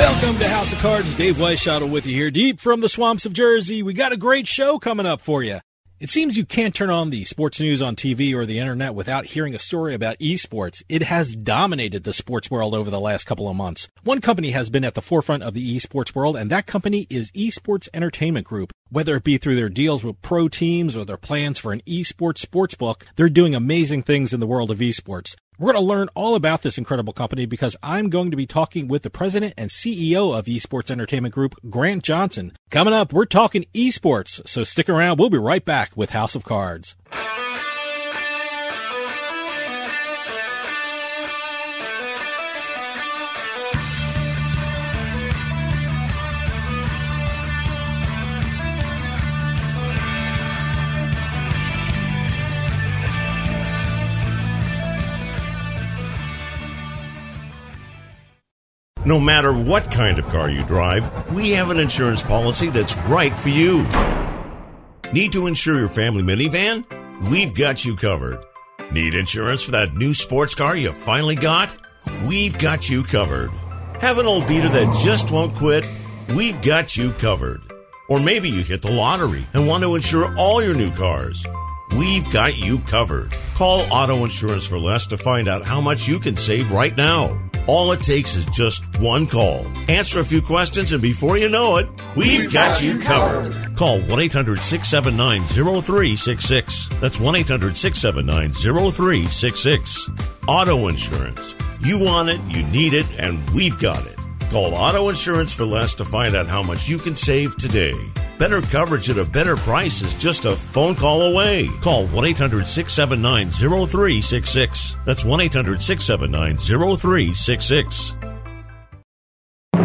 Welcome to House of Cards. Dave Weishottle with you here, deep from the swamps of Jersey. We got a great show coming up for you. It seems you can't turn on the sports news on TV or the internet without hearing a story about esports. It has dominated the sports world over the last couple of months. One company has been at the forefront of the esports world, and that company is Esports Entertainment Group. Whether it be through their deals with pro teams or their plans for an esports sportsbook, they're doing amazing things in the world of esports. We're going to learn all about this incredible company because I'm going to be talking with the president and CEO of Esports Entertainment Group, Grant Johnson. Coming up, we're talking esports, so stick around. We'll be right back with House of Cards. No matter what kind of car you drive, we have an insurance policy that's right for you. Need to insure your family minivan? We've got you covered. Need insurance for that new sports car you finally got? We've got you covered. Have an old beater that just won't quit? We've got you covered. Or maybe you hit the lottery and want to insure all your new cars. We've got you covered. Call Auto Insurance for Less to find out how much you can save right now. All it takes is just one call. Answer a few questions, and before you know it, we've got you covered. Call 1 800 679 0366. That's 1 800 679 0366. Auto Insurance. You want it, you need it, and we've got it. Call Auto Insurance for Less to find out how much you can save today. Better coverage at a better price is just a phone call away. Call 1 800 679 0366. That's 1 800 679 0366.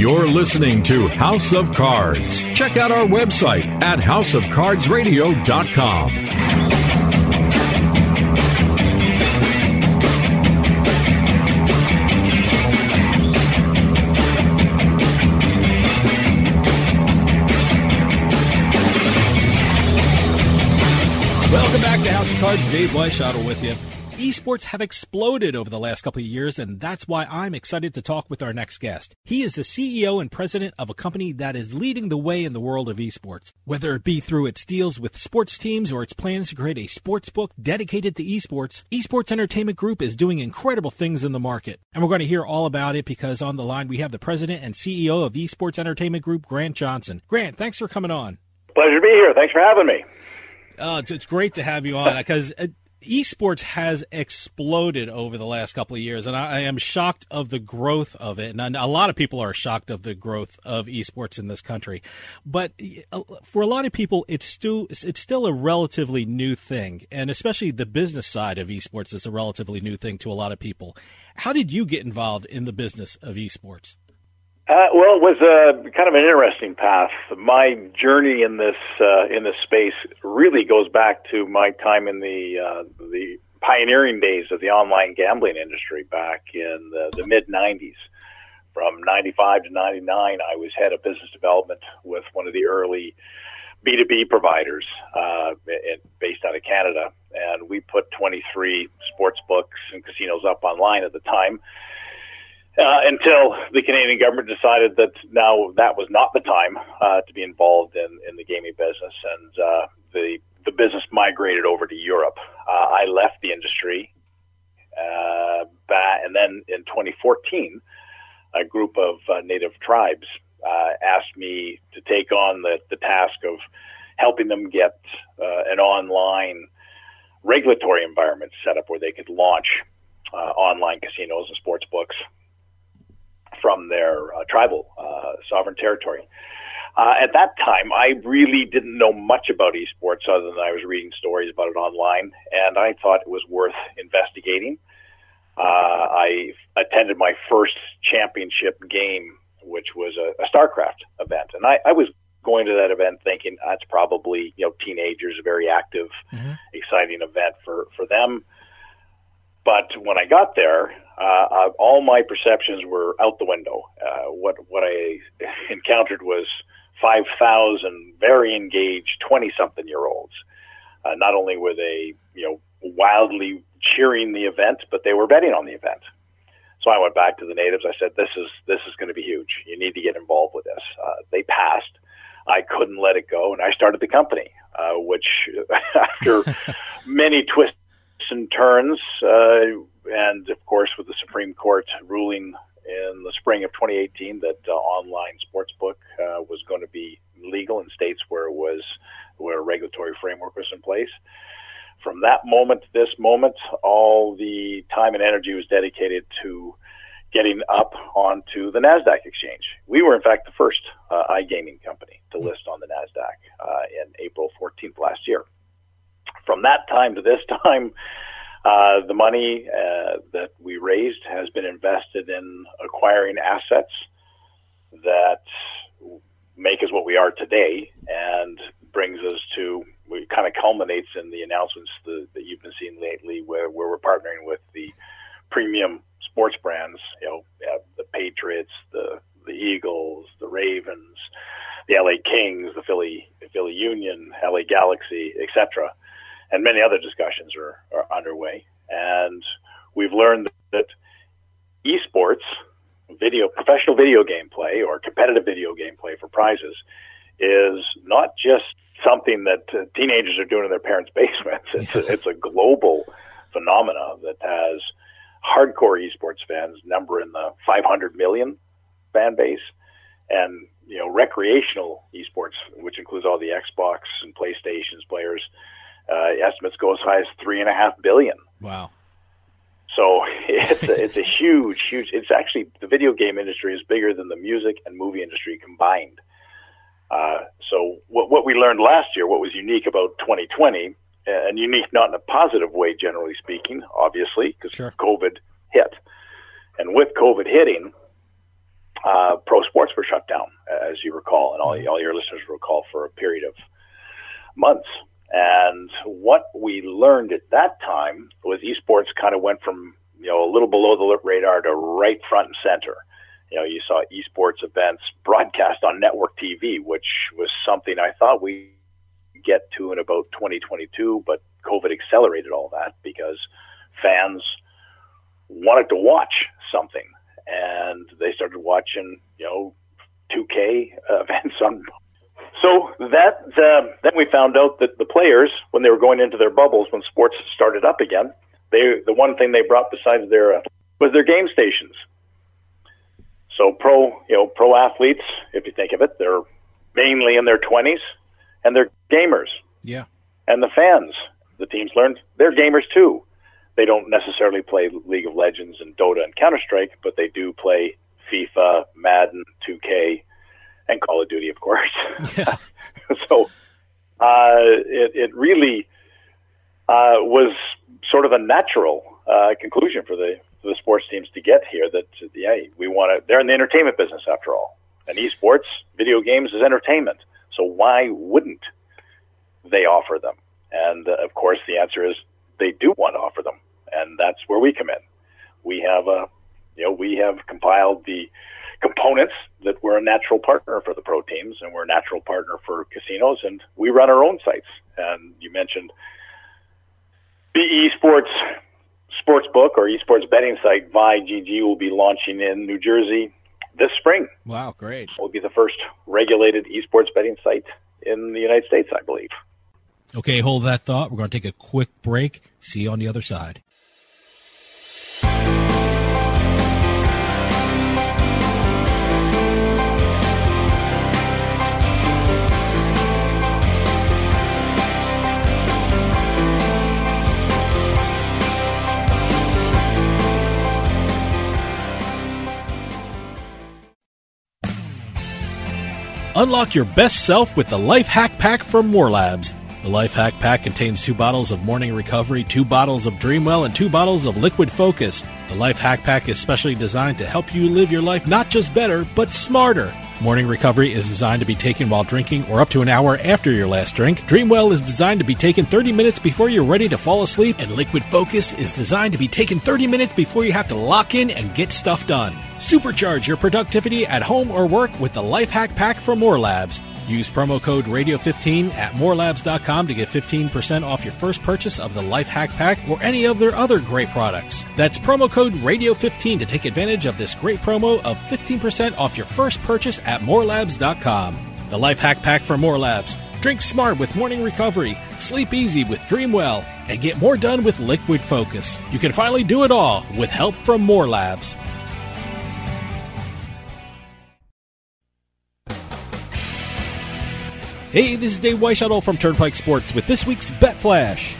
You're listening to House of Cards. Check out our website at houseofcardsradio.com. Welcome back to House of Cards. Dave Weishottle with you. Esports have exploded over the last couple of years, and that's why I'm excited to talk with our next guest. He is the CEO and president of a company that is leading the way in the world of esports. Whether it be through its deals with sports teams or its plans to create a sports book dedicated to esports, Esports Entertainment Group is doing incredible things in the market. And we're going to hear all about it because on the line we have the president and CEO of Esports Entertainment Group, Grant Johnson. Grant, thanks for coming on. Pleasure to be here. Thanks for having me. Uh, it's, it's great to have you on because uh, esports has exploded over the last couple of years, and I, I am shocked of the growth of it. And a lot of people are shocked of the growth of esports in this country. But uh, for a lot of people, it's still it's still a relatively new thing, and especially the business side of esports is a relatively new thing to a lot of people. How did you get involved in the business of esports? Uh, well, it was uh, kind of an interesting path. My journey in this uh, in this space really goes back to my time in the uh, the pioneering days of the online gambling industry back in the, the mid '90s. From '95 to '99, I was head of business development with one of the early B2B providers uh, based out of Canada, and we put 23 sports books and casinos up online at the time uh, until the Canadian government decided that now that was not the time uh, to be involved in, in the gaming business, and uh, the the business migrated over to Europe. Uh, I left the industry, uh, and then in 2014, a group of uh, native tribes asked me to take on the, the task of helping them get an online regulatory environment set up where they could launch online casinos and sports books from their uh, tribal uh, sovereign territory. Uh, at that time, I really didn't know much about esports other than I was reading stories about it online, and I thought it was worth investigating. Uh, I attended my first championship game, which was a, a StarCraft event, and I, I was going to that event thinking that's probably you know teenagers, a very active, mm-hmm. exciting event for for them. But when I got there, uh, uh, all my perceptions were out the window. Uh, what what I encountered was five thousand very engaged twenty something year olds. Uh, not only were they you know wildly cheering the event, but they were betting on the event. So I went back to the natives. I said, "This is this is going to be huge. You need to get involved with this." Uh, they passed. I couldn't let it go, and I started the company, uh, which after many twists and turns, uh, and of course, with the Supreme Court ruling in the spring of 2018 that uh, online sportsbook uh, was going to be legal in states where it was where a regulatory framework was in place. From that moment to this moment, all the time and energy was dedicated to getting up onto the Nasdaq exchange. We were, in fact, the first uh, iGaming company to list on the Nasdaq uh, in April 14th last year. From that time to this time, uh, the money uh, that we raised has been invested in acquiring assets that make us what we are today and brings us to it kind of culminates in the announcements that, that you've been seeing lately where, where we're partnering with the premium sports brands, you know, the Patriots, the the Eagles, the Ravens, the LA Kings, the Philly the Philly Union, LA Galaxy, etc and many other discussions are, are underway. And we've learned that esports, video, professional video game play or competitive video game play for prizes is not just something that uh, teenagers are doing in their parents' basements. It's a, it's a global phenomena that has hardcore esports fans number in the 500 million fan base and you know recreational esports, which includes all the Xbox and PlayStations players. Uh, estimates go as high as three and a half billion. Wow. So it's a, it's a huge, huge. It's actually the video game industry is bigger than the music and movie industry combined. Uh, so what what we learned last year, what was unique about 2020, and unique not in a positive way, generally speaking, obviously, because Sure. COVID hit, and with COVID hitting, uh, pro sports were shut down, as you recall, and all all your listeners recall for a period of months. And what we learned at that time was esports kind of went from you know a little below the radar to right front and center. You know, you saw esports events broadcast on network TV, which was something I thought we get to in about 2022, but COVID accelerated all that because fans wanted to watch something, and they started watching you know 2K events on so that uh, then we found out that the players, when they were going into their bubbles, when sports started up again, they the one thing they brought besides their uh, was their game stations. So pro, you know, pro athletes, if you think of it, they're mainly in their twenties, and they're gamers. Yeah. And the fans, the teams learned they're gamers too. They don't necessarily play League of Legends and Dota and Counter Strike, but they do play FIFA, Madden, 2K, and Call of Duty, of course. so uh, it, it really uh, was sort of a natural uh, conclusion for the for the sports teams to get here. That yeah, we want to. They're in the entertainment business after all, and esports, video games, is entertainment. So why wouldn't they offer them? And uh, of course, the answer is they do want to offer them, and that's where we come in. We have a, you know, we have compiled the components that we're a natural partner for the pro teams and we're a natural partner for casinos and we run our own sites. And you mentioned the esports sports book or esports betting site ViGG will be launching in New Jersey this spring. Wow, great. It will be the first regulated esports betting site in the United States, I believe. Okay, hold that thought. We're going to take a quick break. See you on the other side. Unlock your best self with the Life Hack Pack from More Labs. The Life Hack Pack contains two bottles of Morning Recovery, two bottles of Dreamwell, and two bottles of Liquid Focus. The Life Hack Pack is specially designed to help you live your life not just better, but smarter. Morning Recovery is designed to be taken while drinking or up to an hour after your last drink. Dreamwell is designed to be taken 30 minutes before you're ready to fall asleep, and Liquid Focus is designed to be taken 30 minutes before you have to lock in and get stuff done. Supercharge your productivity at home or work with the Life Hack Pack from More Labs. Use promo code Radio15 at morelabs.com to get 15% off your first purchase of the Life Hack Pack or any of their other great products. That's promo code Radio15 to take advantage of this great promo of 15% off your first purchase at morelabs.com. The Life Hack Pack for More Labs. Drink smart with morning recovery, sleep easy with Dreamwell, and get more done with Liquid Focus. You can finally do it all with help from More Labs. Hey, this is Dave Weishuttle from Turnpike Sports with this week's Bet Flash.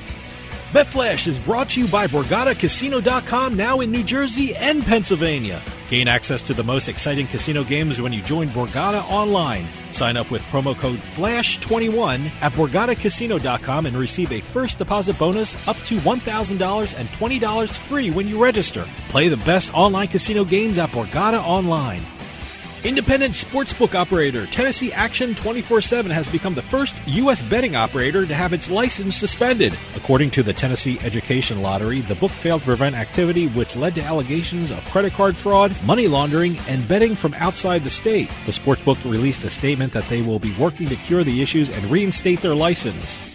Bet Flash is brought to you by BorgataCasino.com now in New Jersey and Pennsylvania. Gain access to the most exciting casino games when you join Borgata online. Sign up with promo code FLASH21 at BorgataCasino.com and receive a first deposit bonus up to $1,000 and $20 free when you register. Play the best online casino games at Borgata Online. Independent sportsbook operator Tennessee Action 24 7 has become the first U.S. betting operator to have its license suspended. According to the Tennessee Education Lottery, the book failed to prevent activity which led to allegations of credit card fraud, money laundering, and betting from outside the state. The sportsbook released a statement that they will be working to cure the issues and reinstate their license.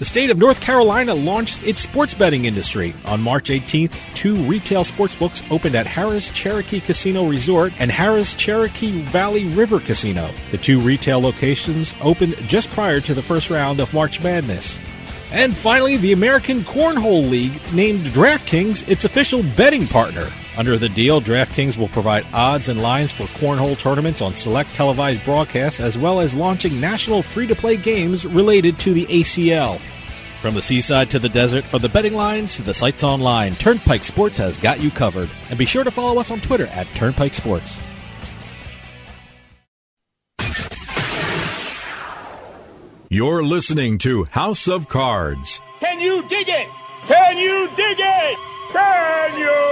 The state of North Carolina launched its sports betting industry. On March 18th, two retail sports books opened at Harrah's Cherokee Casino Resort and Harrah's Cherokee Valley River Casino. The two retail locations opened just prior to the first round of March Madness. And finally, the American Cornhole League named DraftKings its official betting partner. Under the deal, DraftKings will provide odds and lines for cornhole tournaments on select televised broadcasts, as well as launching national free to play games related to the ACL. From the seaside to the desert, from the betting lines to the sites online, Turnpike Sports has got you covered. And be sure to follow us on Twitter at Turnpike Sports. You're listening to House of Cards. Can you dig it? Can you dig it? Can you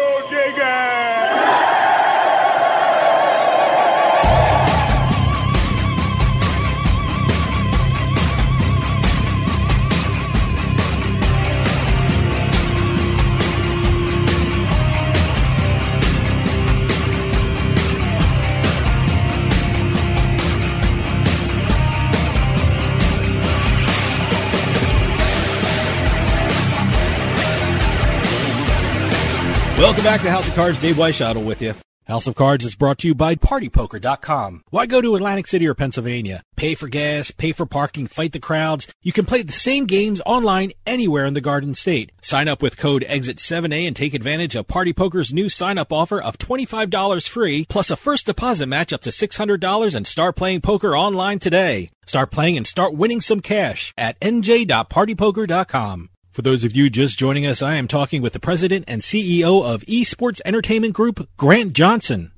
Welcome back to House of Cards. Dave Weishottle with you. House of Cards is brought to you by PartyPoker.com. Why go to Atlantic City or Pennsylvania? Pay for gas, pay for parking, fight the crowds. You can play the same games online anywhere in the Garden State. Sign up with code EXIT7A and take advantage of Party Poker's new sign-up offer of $25 free, plus a first deposit match up to $600 and start playing poker online today. Start playing and start winning some cash at nj.partypoker.com. For those of you just joining us, I am talking with the president and CEO of Esports Entertainment Group, Grant Johnson.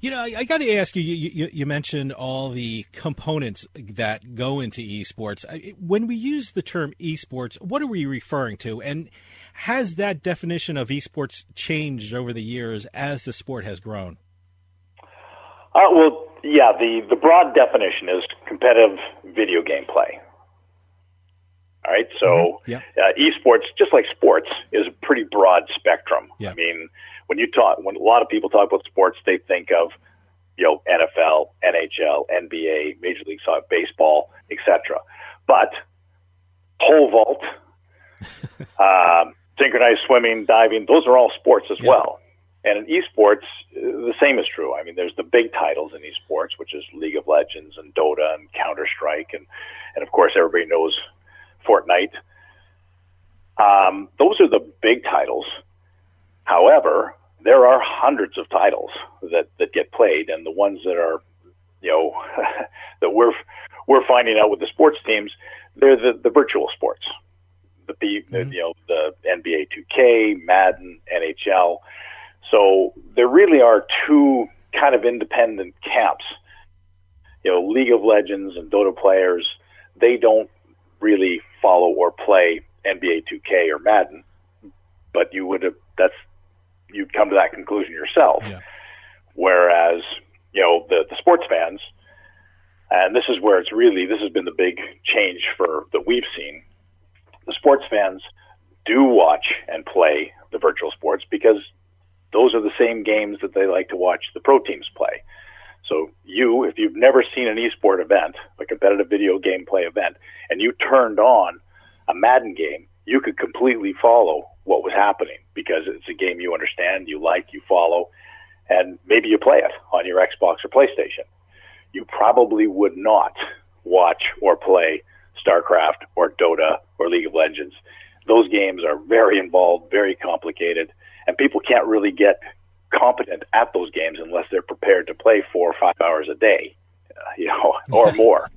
You know, I, I got to ask you, you, you. You mentioned all the components that go into esports. When we use the term esports, what are we referring to? And has that definition of esports changed over the years as the sport has grown? Uh, well, yeah, the, the broad definition is competitive video game play. All right, so Yeah. uh, esports, just like sports, is a pretty broad spectrum. Yeah. I mean, when you talk, when a lot of people talk about sports, they think of you know NFL, NHL, NBA, Major League Soccer, baseball, etc. But pole vault, um, synchronized swimming, diving, those are all sports as Yeah. well. And in esports, the same is true. I mean, there's the big titles in esports, which is League of Legends and Dota and Counter Strike, and and of course everybody knows Fortnite. Um, those are the big titles. However, there are hundreds of titles that, that get played, and the ones that are, you know, that we're we're finding out with the sports teams, they're the, the virtual sports, the, the you know the NBA 2K, Madden, NHL. So there really are two kind of independent camps. You know, League of Legends and Dota players, they don't really follow or play NBA 2K or Madden, but you would have that's you'd come to that conclusion yourself. Yeah. Whereas, you know, the the sports fans, and this is where it's really this has been the big change for that we've seen. The sports fans do watch and play the virtual sports because those are the same games that they like to watch the pro teams play. So you, if you've never seen an esport event, a competitive video game play event, and you turned on a Madden game, you could completely follow what was happening because it's a game you understand, you like, you follow, and maybe you play it on your Xbox or PlayStation. You probably would not watch or play StarCraft or Dota or League of Legends. Those games are very involved, very complicated, and people can't really get competent at those games unless they're prepared to play four or five hours a day, uh, you know, or more.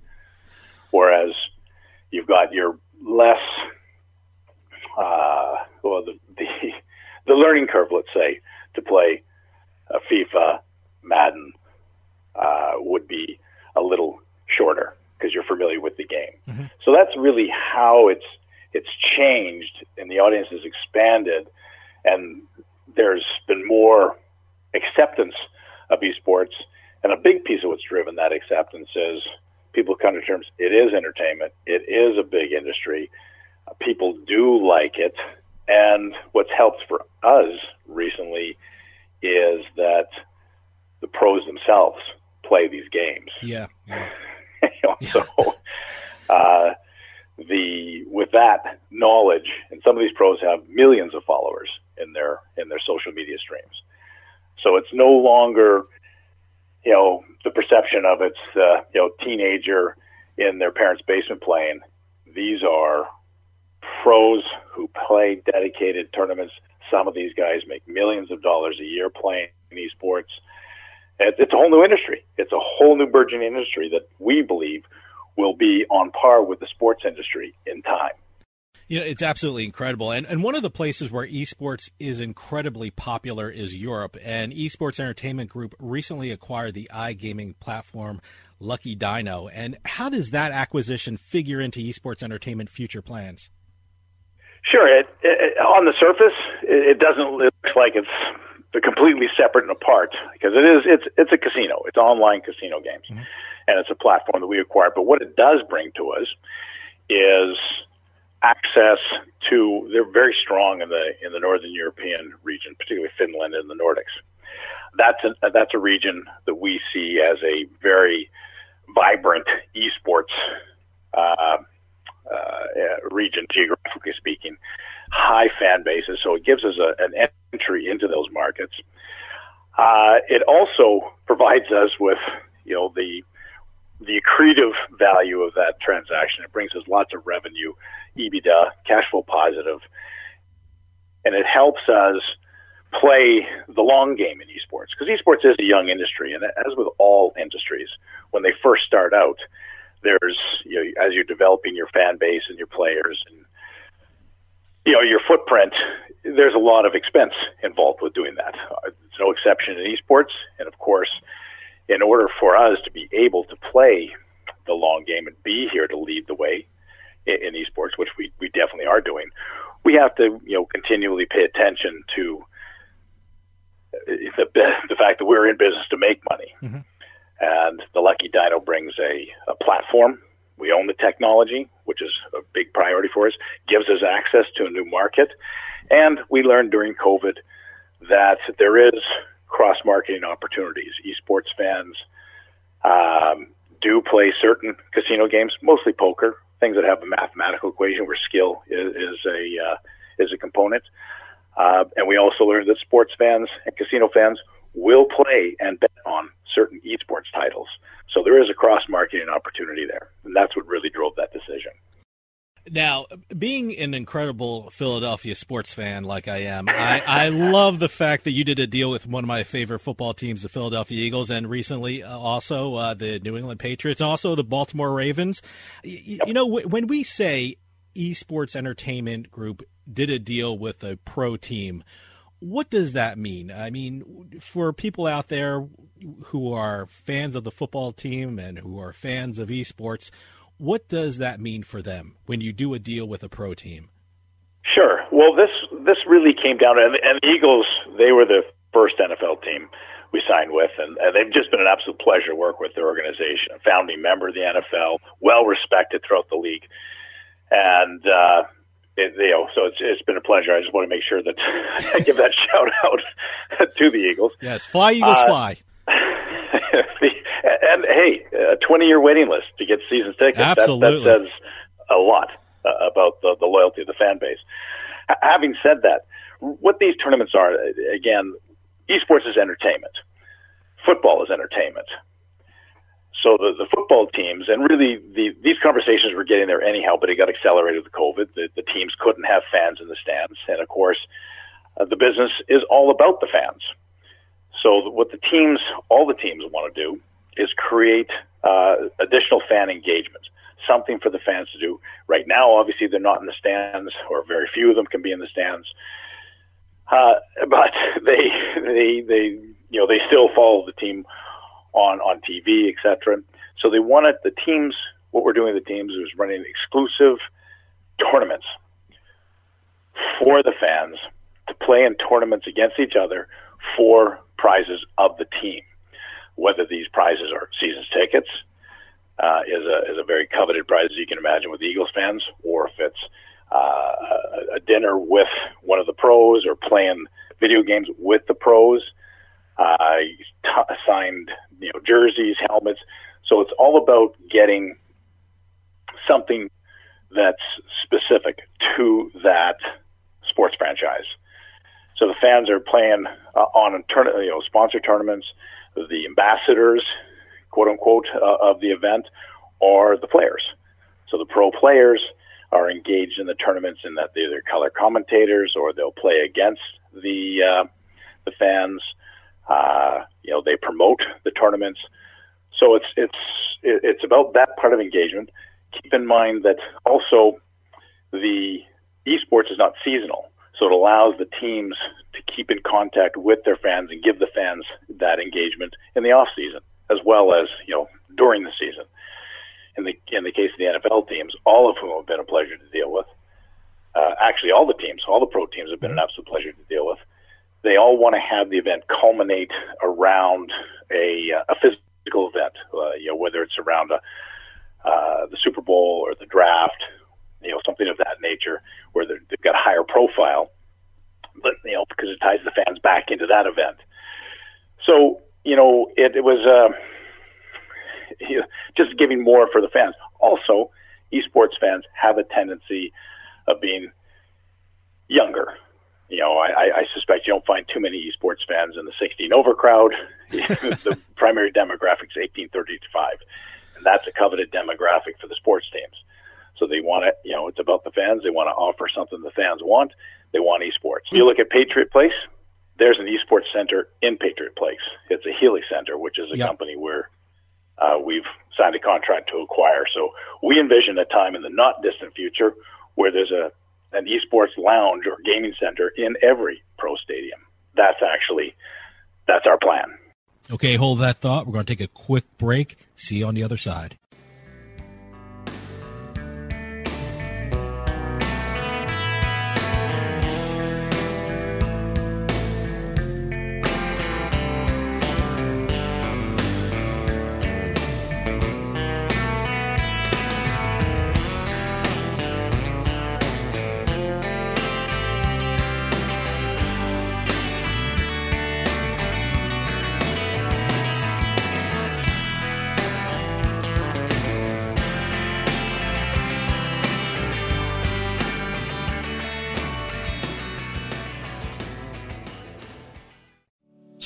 Whereas you've got your less, uh, well, the, the the learning curve, let's say, to play a FIFA, Madden, uh, would be a little shorter because you're familiar with the game. So that's really how it's it's changed, and the audience has expanded, and there's been more acceptance of esports. And a big piece of what's driven that acceptance is people come to terms. It is entertainment. It is a big industry. People do like it, and what's helped for us recently is that the pros themselves play these games. Yeah. yeah. you know, so uh, the with that knowledge, and some of these pros have millions of followers in their in their social media streams. So it's no longer, you know, the perception of it's uh, you know teenager in their parents' basement playing. These are pros who play dedicated tournaments Some of these guys make millions of dollars a year playing esports. It's a whole new industry. It's a whole new burgeoning industry that we believe will be on par with the sports industry in time. You know, it's absolutely incredible. And, and one of the places where esports is incredibly popular is Europe. And Esports Entertainment Group recently acquired the iGaming platform Lucky Dino. And how does that acquisition figure into esports entertainment future plans? Sure. It, it, on the surface, it, it doesn't look like it's completely separate and apart because it is. It's it's a casino. It's online casino games, mm-hmm. and it's a platform that we acquired. But what it does bring to us is access to they're very strong in the in the northern European region, particularly Finland and the Nordics. That's a, that's a region that we see as a very vibrant esports uh, uh, region, geographically speaking, high fan bases. So it gives us a, an entry into those markets. Uh, it also provides us with, you know, the the accretive value of that transaction. It brings us lots of revenue, EBITDA, cash flow positive, and it helps us play the long game in esports because esports is a young industry, and as with all industries, when they first start out, there's you know, as you're developing your fan base and your players and you know your footprint, there's a lot of expense involved with doing that. It's no exception in esports, and of course in order for us to be able to play the long game and be here to lead the way in, in esports, which we, we definitely are doing, we have to you know continually pay attention to the the fact that we're in business to make money. Mm-hmm. And the Lucky Dino brings a, a platform. We own the technology, which is a big priority for us, gives us access to a new market. And we learned during COVID that there is cross marketing opportunities. Esports fans um, do play certain casino games, mostly poker, things that have a mathematical equation where skill is, is a uh, is a component. Uh, and we also learned that sports fans and casino fans will play and bet on certain esports titles. So there is a cross marketing opportunity there, and that's what really drove that decision. Now, being an incredible Philadelphia sports fan like I am, I, I love the fact that you did a deal with one of my favorite football teams, the Philadelphia Eagles, and recently uh, also uh, the New England Patriots, also the Baltimore Ravens. You, you know, when we say esports entertainment group did a deal with a pro team, what does that mean? I mean, for people out there who are fans of the football team and who are fans of esports, what does that mean for them when you do a deal with a pro team? Sure. Well, this this really came down to, and, and the Eagles. They were the first NFL team we signed with, and, and they've just been an absolute pleasure to work with their organization. A founding member of the NFL, well respected throughout the league, and uh, it, you know, so it's it's been a pleasure. I just want to make sure that I give that shout out to the Eagles. Yes, fly Eagles, uh, fly. and hey, a 20 year waiting list to get season tickets. Absolutely. That, that says a lot uh, about the, the loyalty of the fan base. H- having said that, what these tournaments are, again, esports is entertainment. Football is entertainment. So the, the football teams, and really the, these conversations were getting there anyhow, but it got accelerated with COVID. The, the teams couldn't have fans in the stands. And of course, uh, the business is all about the fans. So what the teams, all the teams want to do is create uh, additional fan engagement, something for the fans to do. Right now, obviously, they're not in the stands, or very few of them can be in the stands. Uh, but they, they, they, you know, they still follow the team on on TV, etc. So they wanted the teams. What we're doing with the teams is running exclusive tournaments for the fans to play in tournaments against each other for prizes of the team whether these prizes are seasons tickets, uh, is a is a very coveted prize as you can imagine with Eagles fans, or if it's uh, a, a dinner with one of the pros or playing video games with the pros, uh, t- signed you know jerseys, helmets. So it's all about getting something that's specific to that sports franchise. So the fans are playing uh, on turn- you know sponsor tournaments the ambassadors, quote unquote, uh, of the event are the players. So the pro players are engaged in the tournaments in that they're either color commentators or they'll play against the uh, the fans. Uh, you know, they promote the tournaments. So it's it's it's about that part of engagement. Keep in mind that also the esports is not seasonal, so it allows the teams to keep in contact with their fans and give the fans that engagement in the off season as well as you know during the season. In the in the case of the NFL teams, all of whom have been a pleasure to deal with. Uh, actually, all the teams, all the pro teams have been an absolute pleasure to deal with. They all want to have the event culminate around a a physical event, uh, you know, whether it's around a uh, the Super Bowl or the draft, you know, something of that nature, where they've got a higher profile, but you know, because it ties the fans back into that event. So you know, it, it was uh, you know, just giving more for the fans. Also, esports fans have a tendency of being younger. You know, I, I suspect you don't find too many esports fans in the 16 over crowd. the primary demographic is 18, 35, and that's a coveted demographic for the sports teams. So they want to, you know, it's about the fans. They want to offer something the fans want. They want esports. You look at Patriot Place there's an esports center in Patriot Place. It's a Helix Center, which is a yep. company where uh, we've signed a contract to acquire. So we envision a time in the not distant future where there's a an esports lounge or gaming center in every pro stadium. That's actually that's our plan. Okay, hold that thought. We're going to take a quick break. See you on the other side.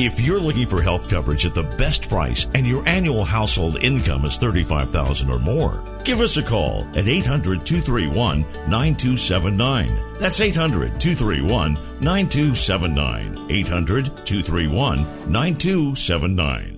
If you're looking for health coverage at the best price and your annual household income is 35000 or more, give us a call at 800 231 9279. That's 800 231 9279. 800 231 9279.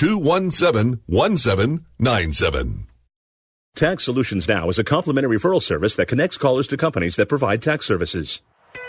217 1797. Tax Solutions Now is a complimentary referral service that connects callers to companies that provide tax services.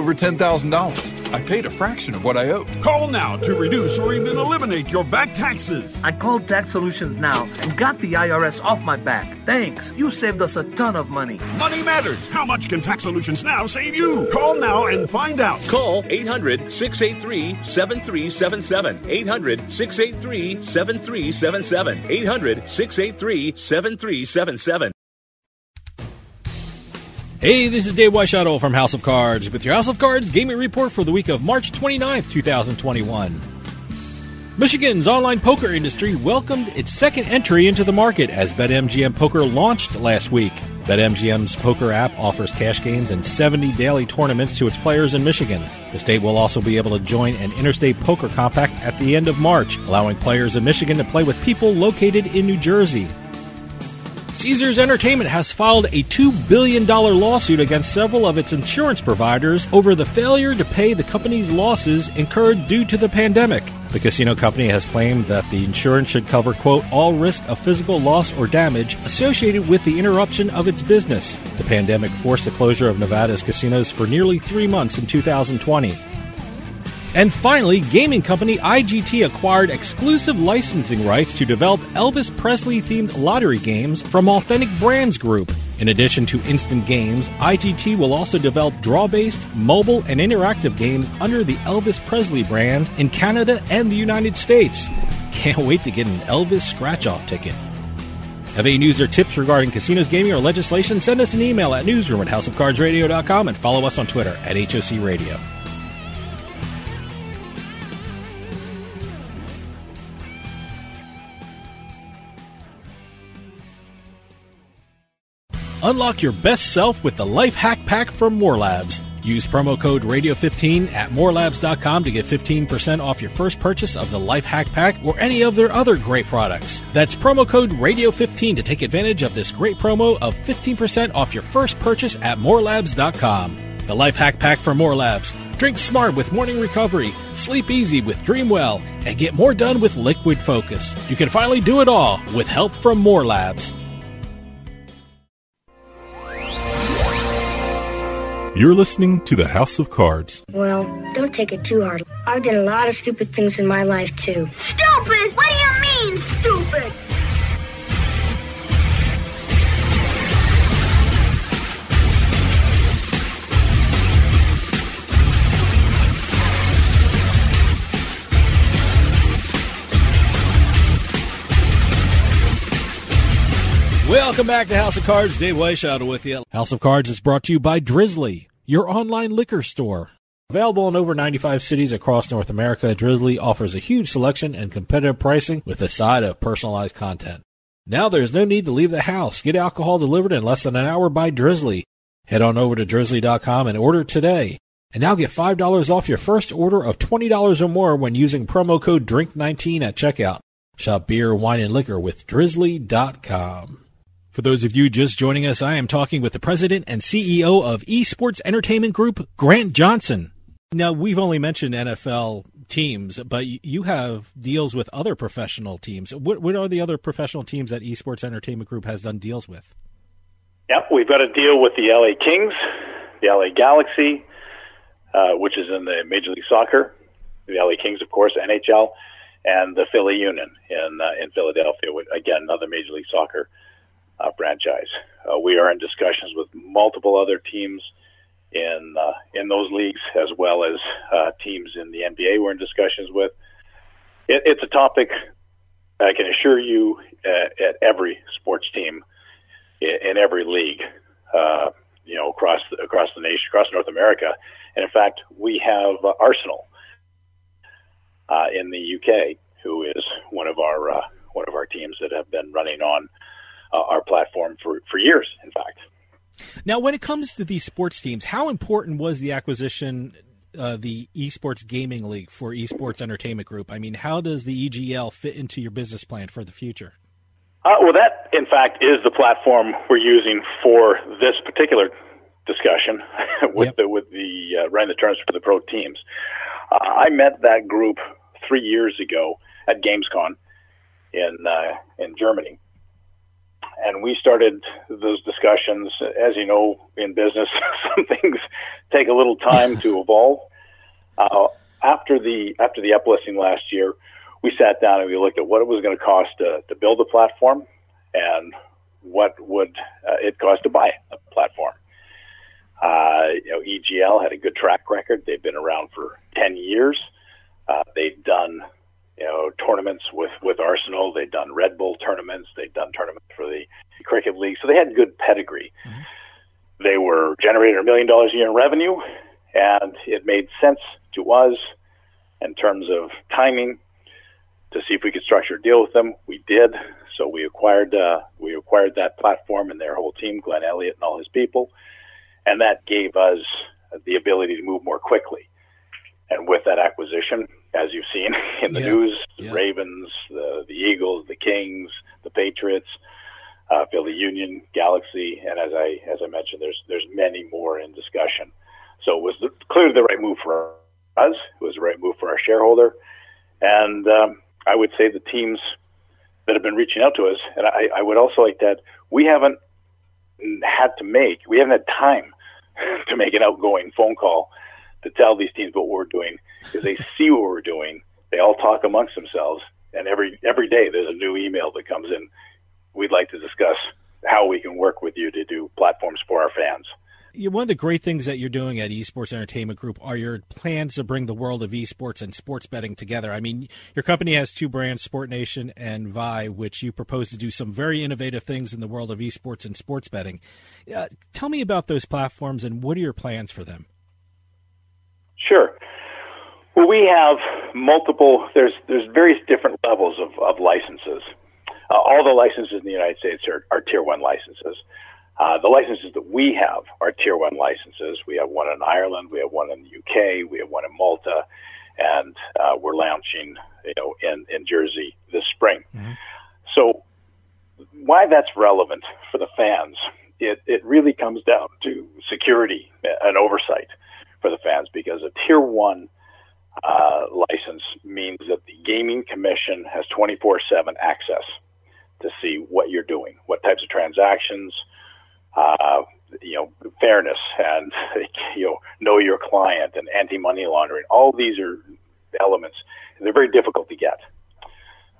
over $10,000. I paid a fraction of what I owed. Call now to reduce or even eliminate your back taxes. I called Tax Solutions Now and got the IRS off my back. Thanks. You saved us a ton of money. Money matters. How much can Tax Solutions Now save you? Call now and find out. Call 800 683 7377. 800 683 7377. 800 683 7377. Hey, this is Dave Weishottle from House of Cards with your House of Cards gaming report for the week of March 29th, 2021. Michigan's online poker industry welcomed its second entry into the market as BetMGM Poker launched last week. BetMGM's poker app offers cash games and 70 daily tournaments to its players in Michigan. The state will also be able to join an interstate poker compact at the end of March, allowing players in Michigan to play with people located in New Jersey. Caesars Entertainment has filed a $2 billion lawsuit against several of its insurance providers over the failure to pay the company's losses incurred due to the pandemic. The casino company has claimed that the insurance should cover, quote, all risk of physical loss or damage associated with the interruption of its business. The pandemic forced the closure of Nevada's casinos for nearly three months in 2020. And finally, gaming company IGT acquired exclusive licensing rights to develop Elvis Presley themed lottery games from Authentic Brands Group. In addition to instant games, IGT will also develop draw based, mobile, and interactive games under the Elvis Presley brand in Canada and the United States. Can't wait to get an Elvis scratch off ticket. Have any news or tips regarding casinos, gaming, or legislation? Send us an email at newsroom at houseofcardsradio.com and follow us on Twitter at HOC Radio. Unlock your best self with the Life Hack Pack from More Labs. Use promo code Radio15 at morelabs.com to get 15% off your first purchase of the Life Hack Pack or any of their other great products. That's promo code Radio15 to take advantage of this great promo of 15% off your first purchase at morelabs.com. The Life Hack Pack from More Labs. Drink smart with morning recovery, sleep easy with Dreamwell, and get more done with Liquid Focus. You can finally do it all with help from More You're listening to the House of Cards. Well, don't take it too hard. I've done a lot of stupid things in my life, too. Stupid? What do you mean, stupid? Welcome back to House of Cards. Dave Weishottle with you. House of Cards is brought to you by Drizly, your online liquor store. Available in over 95 cities across North America, Drizly offers a huge selection and competitive pricing with a side of personalized content. Now there's no need to leave the house. Get alcohol delivered in less than an hour by Drizly. Head on over to drizly.com and order today. And now get $5 off your first order of $20 or more when using promo code DRINK19 at checkout. Shop beer, wine, and liquor with drizly.com. For those of you just joining us, I am talking with the president and CEO of Esports Entertainment Group, Grant Johnson. Now, we've only mentioned NFL teams, but you have deals with other professional teams. What, what are the other professional teams that Esports Entertainment Group has done deals with? Yep, we've got a deal with the LA Kings, the LA Galaxy, uh, which is in the Major League Soccer, the LA Kings, of course, NHL, and the Philly Union in uh, in Philadelphia. Again, another Major League Soccer uh, franchise. Uh, we are in discussions with multiple other teams in uh, in those leagues, as well as uh, teams in the NBA. We're in discussions with. It, it's a topic I can assure you uh, at every sports team in, in every league, uh, you know, across the, across the nation, across North America, and in fact, we have uh, Arsenal uh, in the UK, who is one of our uh, one of our teams that have been running on uh, our platform for, for years, in fact. Now, when it comes to these sports teams, how important was the acquisition, uh, the Esports Gaming League for Esports Entertainment Group? I mean, how does the EGL fit into your business plan for the future? Uh, well, that, in fact, is the platform we're using for this particular discussion with yep. the with the uh, running the tournaments for the pro teams. Uh, I met that group three years ago at Gamescom in uh, in Germany, and we started those discussions. As you know, in business, some things take a little time to evolve. Uh, after the after the uplisting last year, we sat down and we looked at what it was going to cost to, to build a platform and what would uh, it cost to buy a platform. Uh, you know, EGL had a good track record. They've been around for 10 years. Uh, they've done, you know, tournaments with, with Arsenal. They've done Red Bull tournaments. They've done tournaments for the Cricket League. So they had good pedigree. Mm-hmm. They were generating a million dollars a year in revenue, and it made sense to us in terms of timing to see if we could structure a deal with them. We did. So we acquired uh, we acquired that platform and their whole team, Glenn Elliott and all his people, and that gave us the ability to move more quickly. And with that acquisition, as you've seen in the yeah. news, the yeah. Ravens, the the Eagles, the Kings, the Patriots, uh, Philly Union, Galaxy, and as I as I mentioned, there's there's many more in discussion. So it was the, clearly the right move for us. It was the right move for our shareholder, and um, I would say the teams that have been reaching out to us, and I, I would also like that we haven't had to make, we haven't had time to make an outgoing phone call to tell these teams what we're doing because they see what we're doing. They all talk amongst themselves, and every every day there's a new email that comes in. We'd like to discuss how we can work with you to do platforms for our fans one of the great things that you're doing at Esports Entertainment Group are your plans to bring the world of esports and sports betting together. I mean, your company has two brands, SportNation and Vie, which you propose to do some very innovative things in the world of esports and sports betting. Uh, tell me about those platforms and what are your plans for them? Sure. Well, we have multiple. There's there's various different levels of, of licenses. Uh, all the licenses in the United States are, are tier one licenses. Uh, the licenses that we have are tier one licenses. We have one in Ireland, we have one in the UK, we have one in Malta, and uh, we're launching, you know, in, in Jersey this spring. Mm-hmm. So, why that's relevant for the fans? It it really comes down to security and oversight for the fans because a tier one uh, license means that the gaming commission has 24/7 access to see what you're doing, what types of transactions uh, you know, fairness and you know, know your client and anti-money laundering. All these are elements. They're very difficult to get.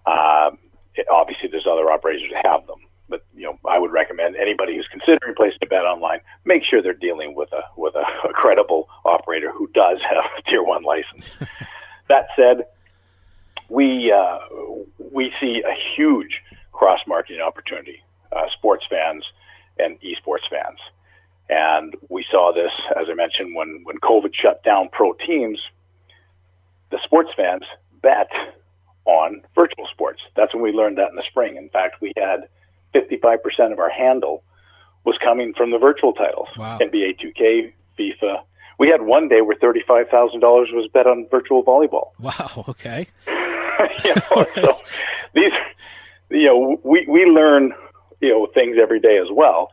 Um, it, obviously, there's other operators that have them, but you know, I would recommend anybody who's considering placing a bet online make sure they're dealing with a with a, a credible operator who does have a tier one license. that said, we uh, we see a huge cross marketing opportunity. Uh, sports fans and esports fans. And we saw this, as I mentioned, when, when COVID shut down pro teams, the sports fans bet on virtual sports. That's when we learned that in the spring. In fact, we had 55% of our handle was coming from the virtual titles. Wow. NBA 2K, FIFA. We had one day where $35,000 was bet on virtual volleyball. Wow, okay. you know, so these, you know, we, we learn you know things every day as well,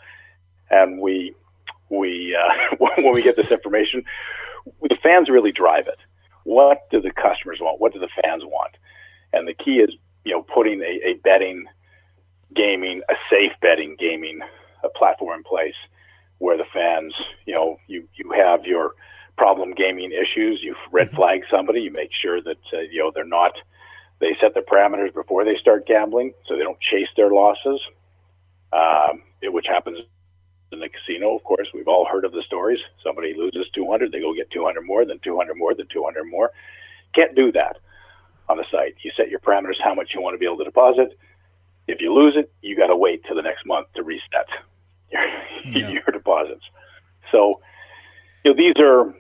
and we we uh, when we get this information, the fans really drive it. What do the customers want? What do the fans want? And the key is you know putting a, a betting gaming, a safe betting gaming a platform in place where the fans, you know, you you have your problem gaming issues, you red mm-hmm. flag somebody, you make sure that uh, you know they're not they set the parameters before they start gambling so they don't chase their losses um, it, which happens in the casino. Of course, we've all heard of the stories. Somebody loses 200, they go get 200 more, then 200 more, then 200 more. Can't do that on the site. You set your parameters how much you want to be able to deposit. If you lose it, you got to wait till the next month to reset your, yeah. your deposits. So, you know, these are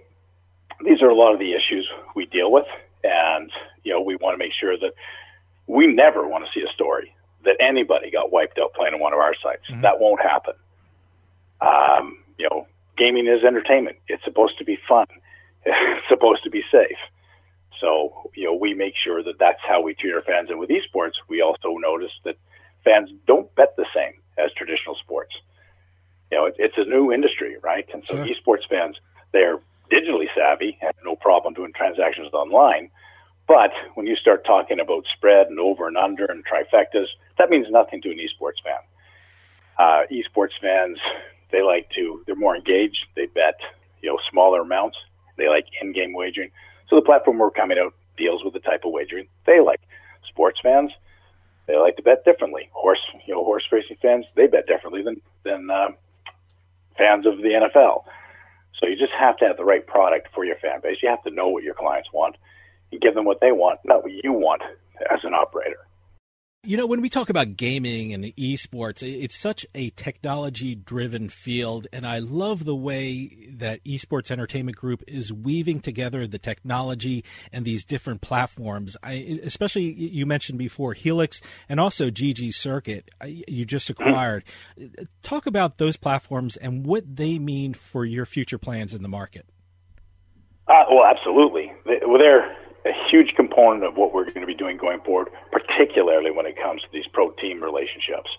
these are a lot of the issues we deal with, and you know, we want to make sure that we never want to see a story that anybody got wiped out playing on one of our sites. Mm-hmm. That won't happen. Um, you know, gaming is entertainment. It's supposed to be fun. It's supposed to be safe. So, you know, we make sure that that's how we treat our fans. And with esports, we also notice that fans don't bet the same as traditional sports. you know, it, it's a new industry, right? And so Sure. esports fans, they're digitally savvy, have no problem doing transactions online. But when you start talking about spread and over and under and trifectas, that means nothing to an esports fan. Uh, esports fans, they like to, they're more engaged. They bet, you know, smaller amounts. They like in-game wagering. So the platform we're coming out deals with the type of wagering they like. Sports fans, they like to bet differently. Horse, you know, horse racing fans, they bet differently than than uh, fans of the NFL. So you just have to have the right product for your fan base. You have to know what your clients want give them what they want, not what you want as an operator. You know, when we talk about gaming and esports, it's such a technology driven field. And I love the way that Esports Entertainment Group is weaving together the technology and these different platforms. I, especially, you mentioned before Helix and also GG Circuit, you just acquired. Talk about those platforms and what they mean for your future plans in the market. Uh, well, absolutely. They're a huge component of what we're going to be doing going forward, particularly when it comes to these pro team relationships.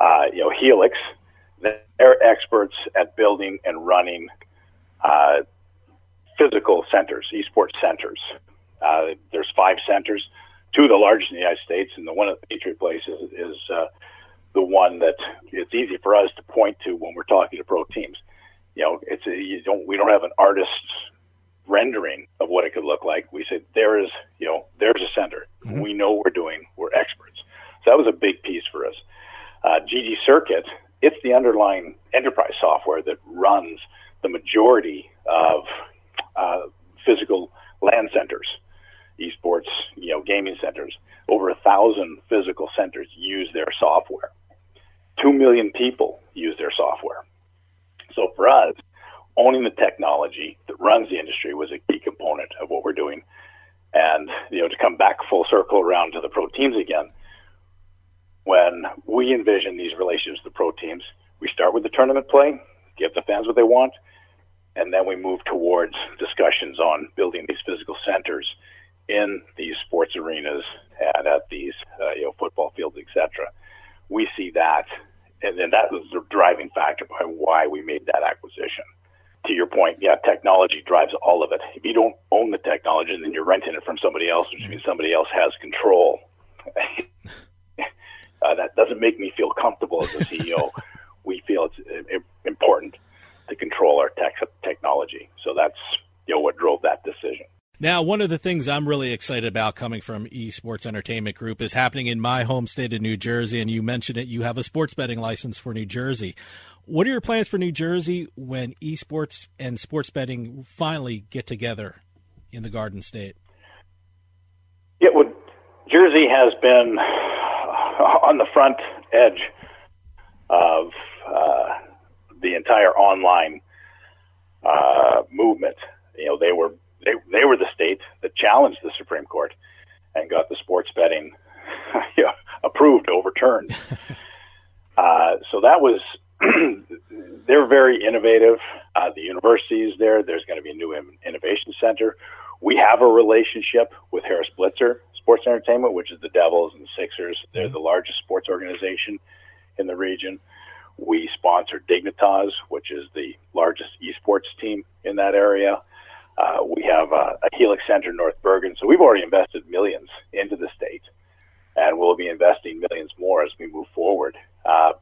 Uh, you know, Helix, they're experts at building and running uh, physical centers, esports centers. Uh, there's five centers, two of the largest in the United States, and the one at Patriot Place is, is uh, the one that it's easy for us to point to when we're talking to pro teams. You know, it's a, you don't we don't have an artist's rendering of what it could look like. We said there is, you know, there's a center. We know what we're doing. We're experts. So that was a big piece for us. Uh, GG Circuit, it's the underlying enterprise software that runs the majority of uh, physical land centers, esports, you know, gaming centers. Over a thousand physical centers use their software. Two million people use their software. So for us, owning the technology that runs the industry was a key component of what we're doing. And, you know, to come back full circle around to the pro teams again, when we envision these relationships with the pro teams, we start with the tournament play, give the fans what they want, and then we move towards discussions on building these physical centers in these sports arenas and at these, uh, you know, football fields, etc. We see that, and then that was the driving factor behind why we made that acquisition to your point, yeah, technology drives all of it. If you don't own the technology, then you're renting it from somebody else, which means somebody else has control. uh, that doesn't make me feel comfortable as a CEO. we feel it's uh, important to control our tech technology. So that's you know what drove that decision. Now, one of the things I'm really excited about coming from Esports Entertainment Group is happening in my home state of New Jersey, and you mentioned it. You have a sports betting license for New Jersey. What are your plans for New Jersey when esports and sports betting finally get together in the Garden State? Yeah, well, Jersey has been on the front edge of uh, the entire online uh, movement. You know, they were they they were the state that challenged the Supreme Court and got the sports betting you know, approved, overturned. uh, so that was they're very innovative. Uh, the universities there. There's going to be a new in- innovation center. We have a relationship with Harris Blitzer Sports Entertainment, which is the Devils and the Sixers. They're the largest sports organization in the region. We sponsor Dignitas, which is the largest esports team in that area. Uh, we have a, a Helix Center in North Bergen. So we've already invested millions into the state, and we'll be investing millions more as we move forward. Uh,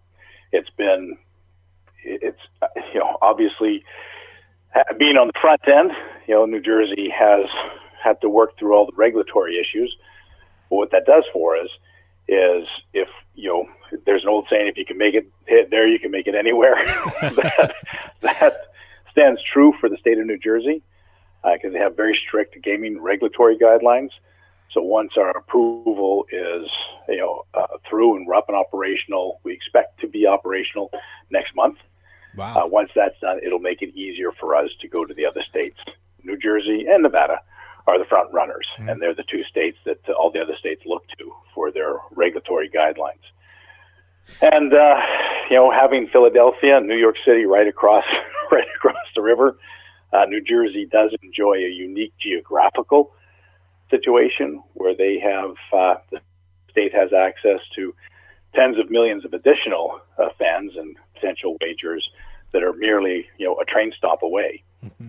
it's been, it's, uh, you know, obviously being on the front end, you know, New Jersey has had to work through all the regulatory issues. But what that does for us is if, you know, there's an old saying, if you can make it hit there, you can make it anywhere. that, that stands true for the state of New Jersey because they have very strict gaming regulatory guidelines. So once our approval is, you know, uh, through and we're up and operational, we expect to be operational next month. Wow. Uh, once that's done, it'll make it easier for us to go to the other states. New Jersey and Nevada are the front runners, and they're the two states that uh, all the other states look to for their regulatory guidelines. And uh, you know, having Philadelphia and New York City right across right across the river, uh, New Jersey does enjoy a unique geographical situation where they have uh, the state has access to tens of millions of additional uh, fans and potential wagers that are merely you know a train stop away. Mm-hmm.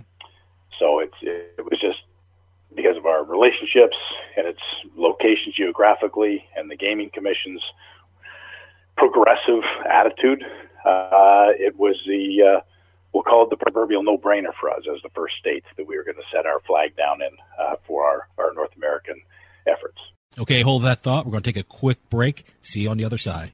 So it's it, was just because of our relationships and its location geographically and the gaming commission's progressive attitude. Uh, it was the uh, we'll call it the proverbial no-brainer for us as the first state that we were going to set our flag down in uh, for our, our North American efforts. Okay, hold that thought. We're going to take a quick break. See you on the other side.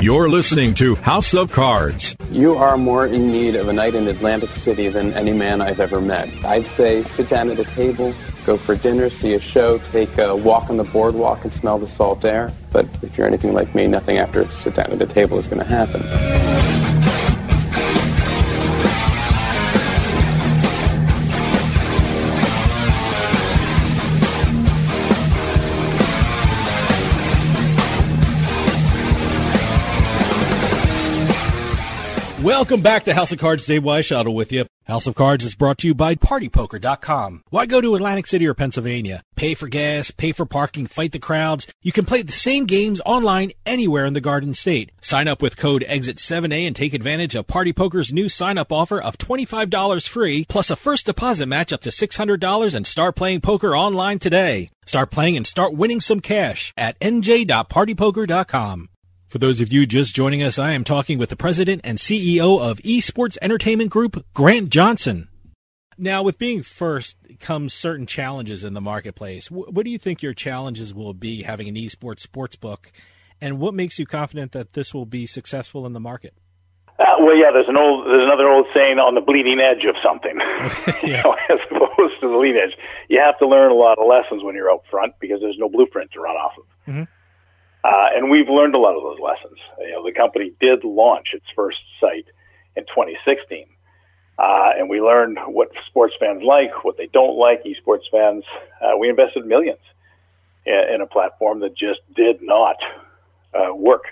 You're listening to House of Cards. You are more in need of a night in Atlantic City than any man I've ever met. I'd say sit down at a table, go for dinner, see a show, take a walk on the boardwalk and smell the salt air. But if you're anything like me, nothing after sit down at a table is going to happen. Welcome back to House of Cards. Dave Weishottle with you. House of Cards is brought to you by PartyPoker.com. Why go to Atlantic City or Pennsylvania? Pay for gas, pay for parking, fight the crowds. You can play the same games online anywhere in the Garden State. Sign up with code EXIT7A and take advantage of Party Poker's new sign-up offer of $25 free, plus a first deposit match up to $600 and start playing poker online today. Start playing and start winning some cash at nj.partypoker.com. For those of you just joining us, I am talking with the president and CEO of Esports Entertainment Group, Grant Johnson. Now, with being first comes certain challenges in the marketplace. What do you think your challenges will be having an esports sports book, and what makes you confident that this will be successful in the market? Uh, well, yeah, there's an old, there's another old saying on the bleeding edge of something, you know, as opposed to the lead edge. You have to learn a lot of lessons when you're out front because there's no blueprint to run off of. Mm-hmm. Uh, and we've learned a lot of those lessons. You know, the company did launch its first site in 2016. Uh, and we learned what sports fans like, what they don't like, esports fans. Uh, we invested millions in, in, a platform that just did not uh, work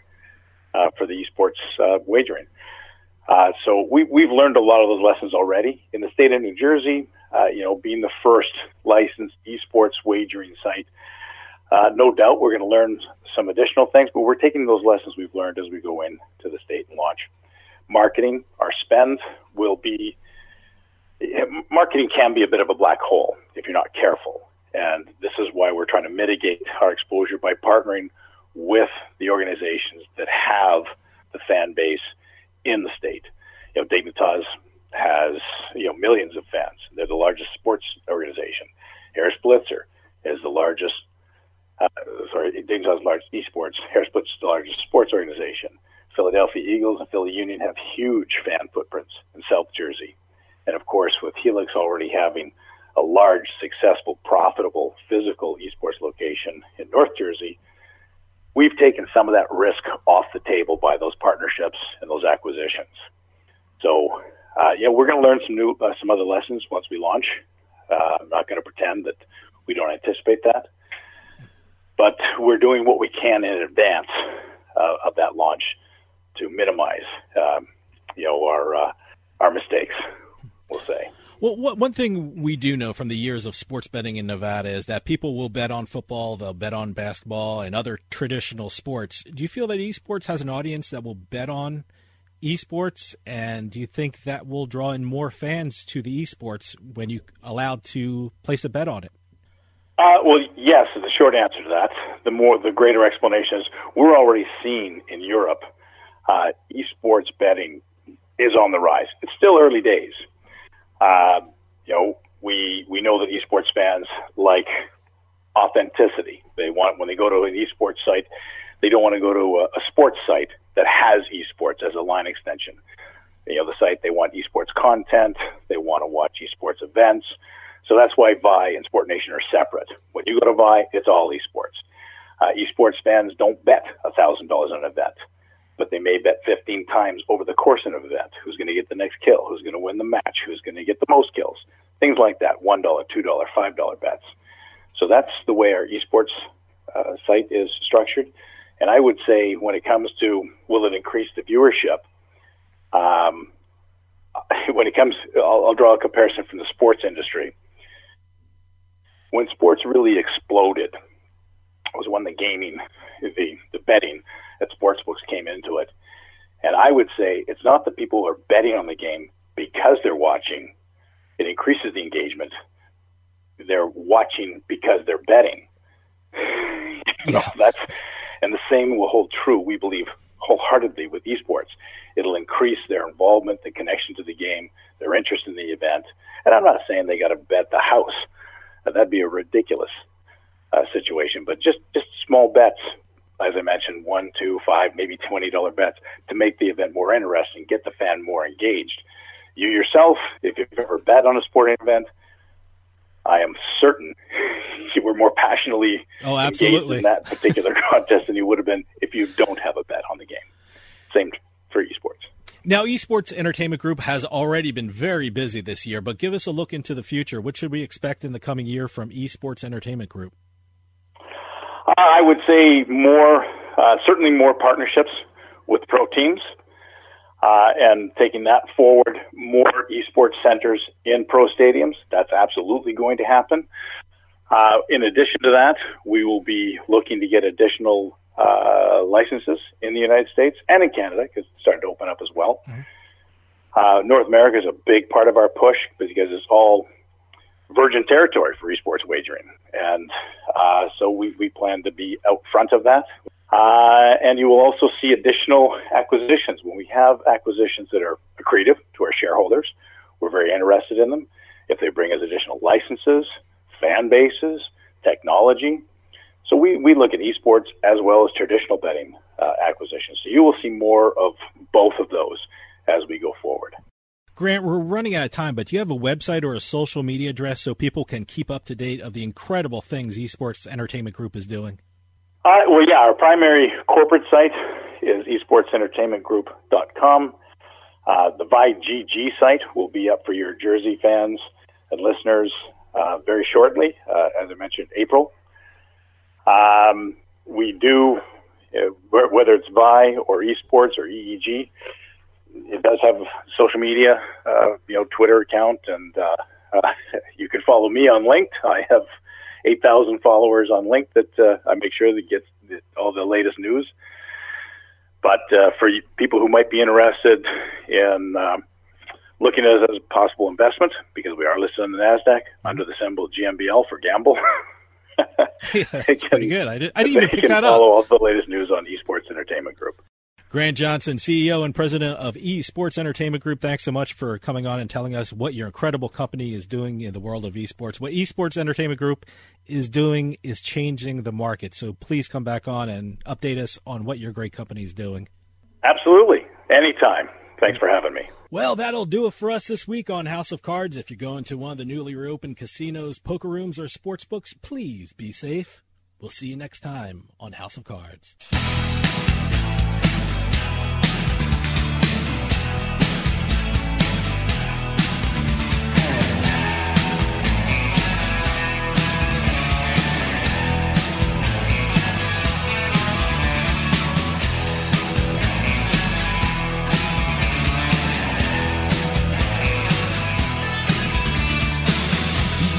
uh, for the esports uh, wagering. so we, we've learned a lot of those lessons already. In the state of New Jersey, you know, being the first licensed esports wagering site, Uh, no doubt we're going to learn some additional things, but we're taking those lessons we've learned as we go into the state and launch. Marketing, our spend will be, marketing can be a bit of a black hole if you're not careful. And this is why we're trying to mitigate our exposure by partnering with the organizations that have the fan base in the state. You know, Dignitas has you know millions of fans. They're the largest sports organization. Harris Blitzer is the largest. Uh, sorry, Dignitas largest esports. Harris Blitzer is the largest sports organization. Philadelphia Eagles and Philly Union have huge fan footprints in South Jersey, and of course, with Helix already having a large, successful, profitable physical esports location in North Jersey, we've taken some of that risk off the table by those partnerships and those acquisitions. So, uh, yeah, we're going to learn some new, uh, some other lessons once we launch. Uh, I'm not going to pretend that we don't anticipate that, but we're doing what we can in advance uh, of that launch to minimize, um, you know, our uh, our mistakes. We'll say. Well, one thing we do know from the years of sports betting in Nevada is that people will bet on football, they'll bet on basketball, and other traditional sports. Do you feel that esports has an audience that will bet on esports, and do you think that will draw in more fans to the esports when you allowed to place a bet on it? Uh, well, yes. The short answer to that, the more, the greater explanation is we're already seeing in Europe, uh, esports betting is on the rise. It's still early days. Uh, you know, we we know that esports fans like authenticity. They want when they go to an esports site, they don't want to go to a, a sports site that has esports as a line extension. You know, the site they want esports content, they want to watch esports events. So that's why Vie and SportNation are separate. When you go to Vie, it's all esports. Uh, esports fans don't bet a thousand dollars on an event but they may bet 15 times over the course of an event who's going to get the next kill, who's going to win the match, who's going to get the most kills, things like that. $1, $2, $5 bets. So that's the way our esports uh, site is structured. And I would say when it comes to will it increase the viewership, um, when it comes, I'll, I'll draw a comparison from the sports industry. When sports really exploded was when the gaming, the, the betting that sports books came into it. And I would say it's not that people are betting on the game because they're watching. It increases the engagement. They're watching because they're betting. you know, that's and the same will hold true, we believe, wholeheartedly with esports. It'll increase their involvement, the connection to the game, their interest in the event. And I'm not saying they got to bet the house. That'd be a ridiculous uh, situation, but just just small bets as I mentioned, one, two, five, maybe twenty dollar bets to make the event more interesting, get the fan more engaged. You yourself, if you've ever bet on a sporting event, I am certain you were more passionately oh, engaged in that particular contest than you would have been if you don't have a bet on the game. Same for esports. Now, Esports Entertainment Group has already been very busy this year, but give us a look into the future. What should we expect in the coming year from Esports Entertainment Group? Uh, I would say more, uh, certainly more partnerships with pro teams, uh, and taking that forward, more esports centers in pro stadiums. That's absolutely going to happen. Uh, in addition to that, we will be looking to get additional uh, licenses in the United States and in Canada because it's starting to open up as well. Mm-hmm. Uh, North America is a big part of our push because it's all virgin territory for esports wagering, and uh, so we, we plan to be out front of that. Uh, and you will also see additional acquisitions. When we have acquisitions that are accretive to our shareholders, we're very interested in them. If they bring us additional licenses, fan bases, technology. So we, we look at esports as well as traditional betting uh, acquisitions. So you will see more of both of those as we go forward. Grant, we're running out of time, but do you have a website or a social media address so people can keep up to date of the incredible things Esports Entertainment Group is doing? Uh, well, yeah, our primary corporate site is esportsentertainmentgroup.com. Uh, the VIGG site will be up for your Jersey fans and listeners uh, very shortly, uh, as I mentioned, April. Um, we do, uh, whether it's Vie or Esports or EEG, it does have social media, uh, you know, Twitter account, and uh, uh, you can follow me on LinkedIn. I have 8,000 followers on Link that uh, I make sure that gets all the latest news. But uh, for people who might be interested in um, looking at it as a possible investment, because we are listed on the NASDAQ under the symbol GMBL for gamble. that's can, pretty good. I, did, I didn't even pick that follow up. Follow all the latest news on Esports Entertainment Group. Grant Johnson, CEO and president of eSports Entertainment Group, thanks so much for coming on and telling us what your incredible company is doing in the world of esports. What eSports Entertainment Group is doing is changing the market. So please come back on and update us on what your great company is doing. Absolutely. Anytime. Thanks for having me. Well, that'll do it for us this week on House of Cards. If you're going to one of the newly reopened casinos, poker rooms, or sports books, please be safe. We'll see you next time on House of Cards.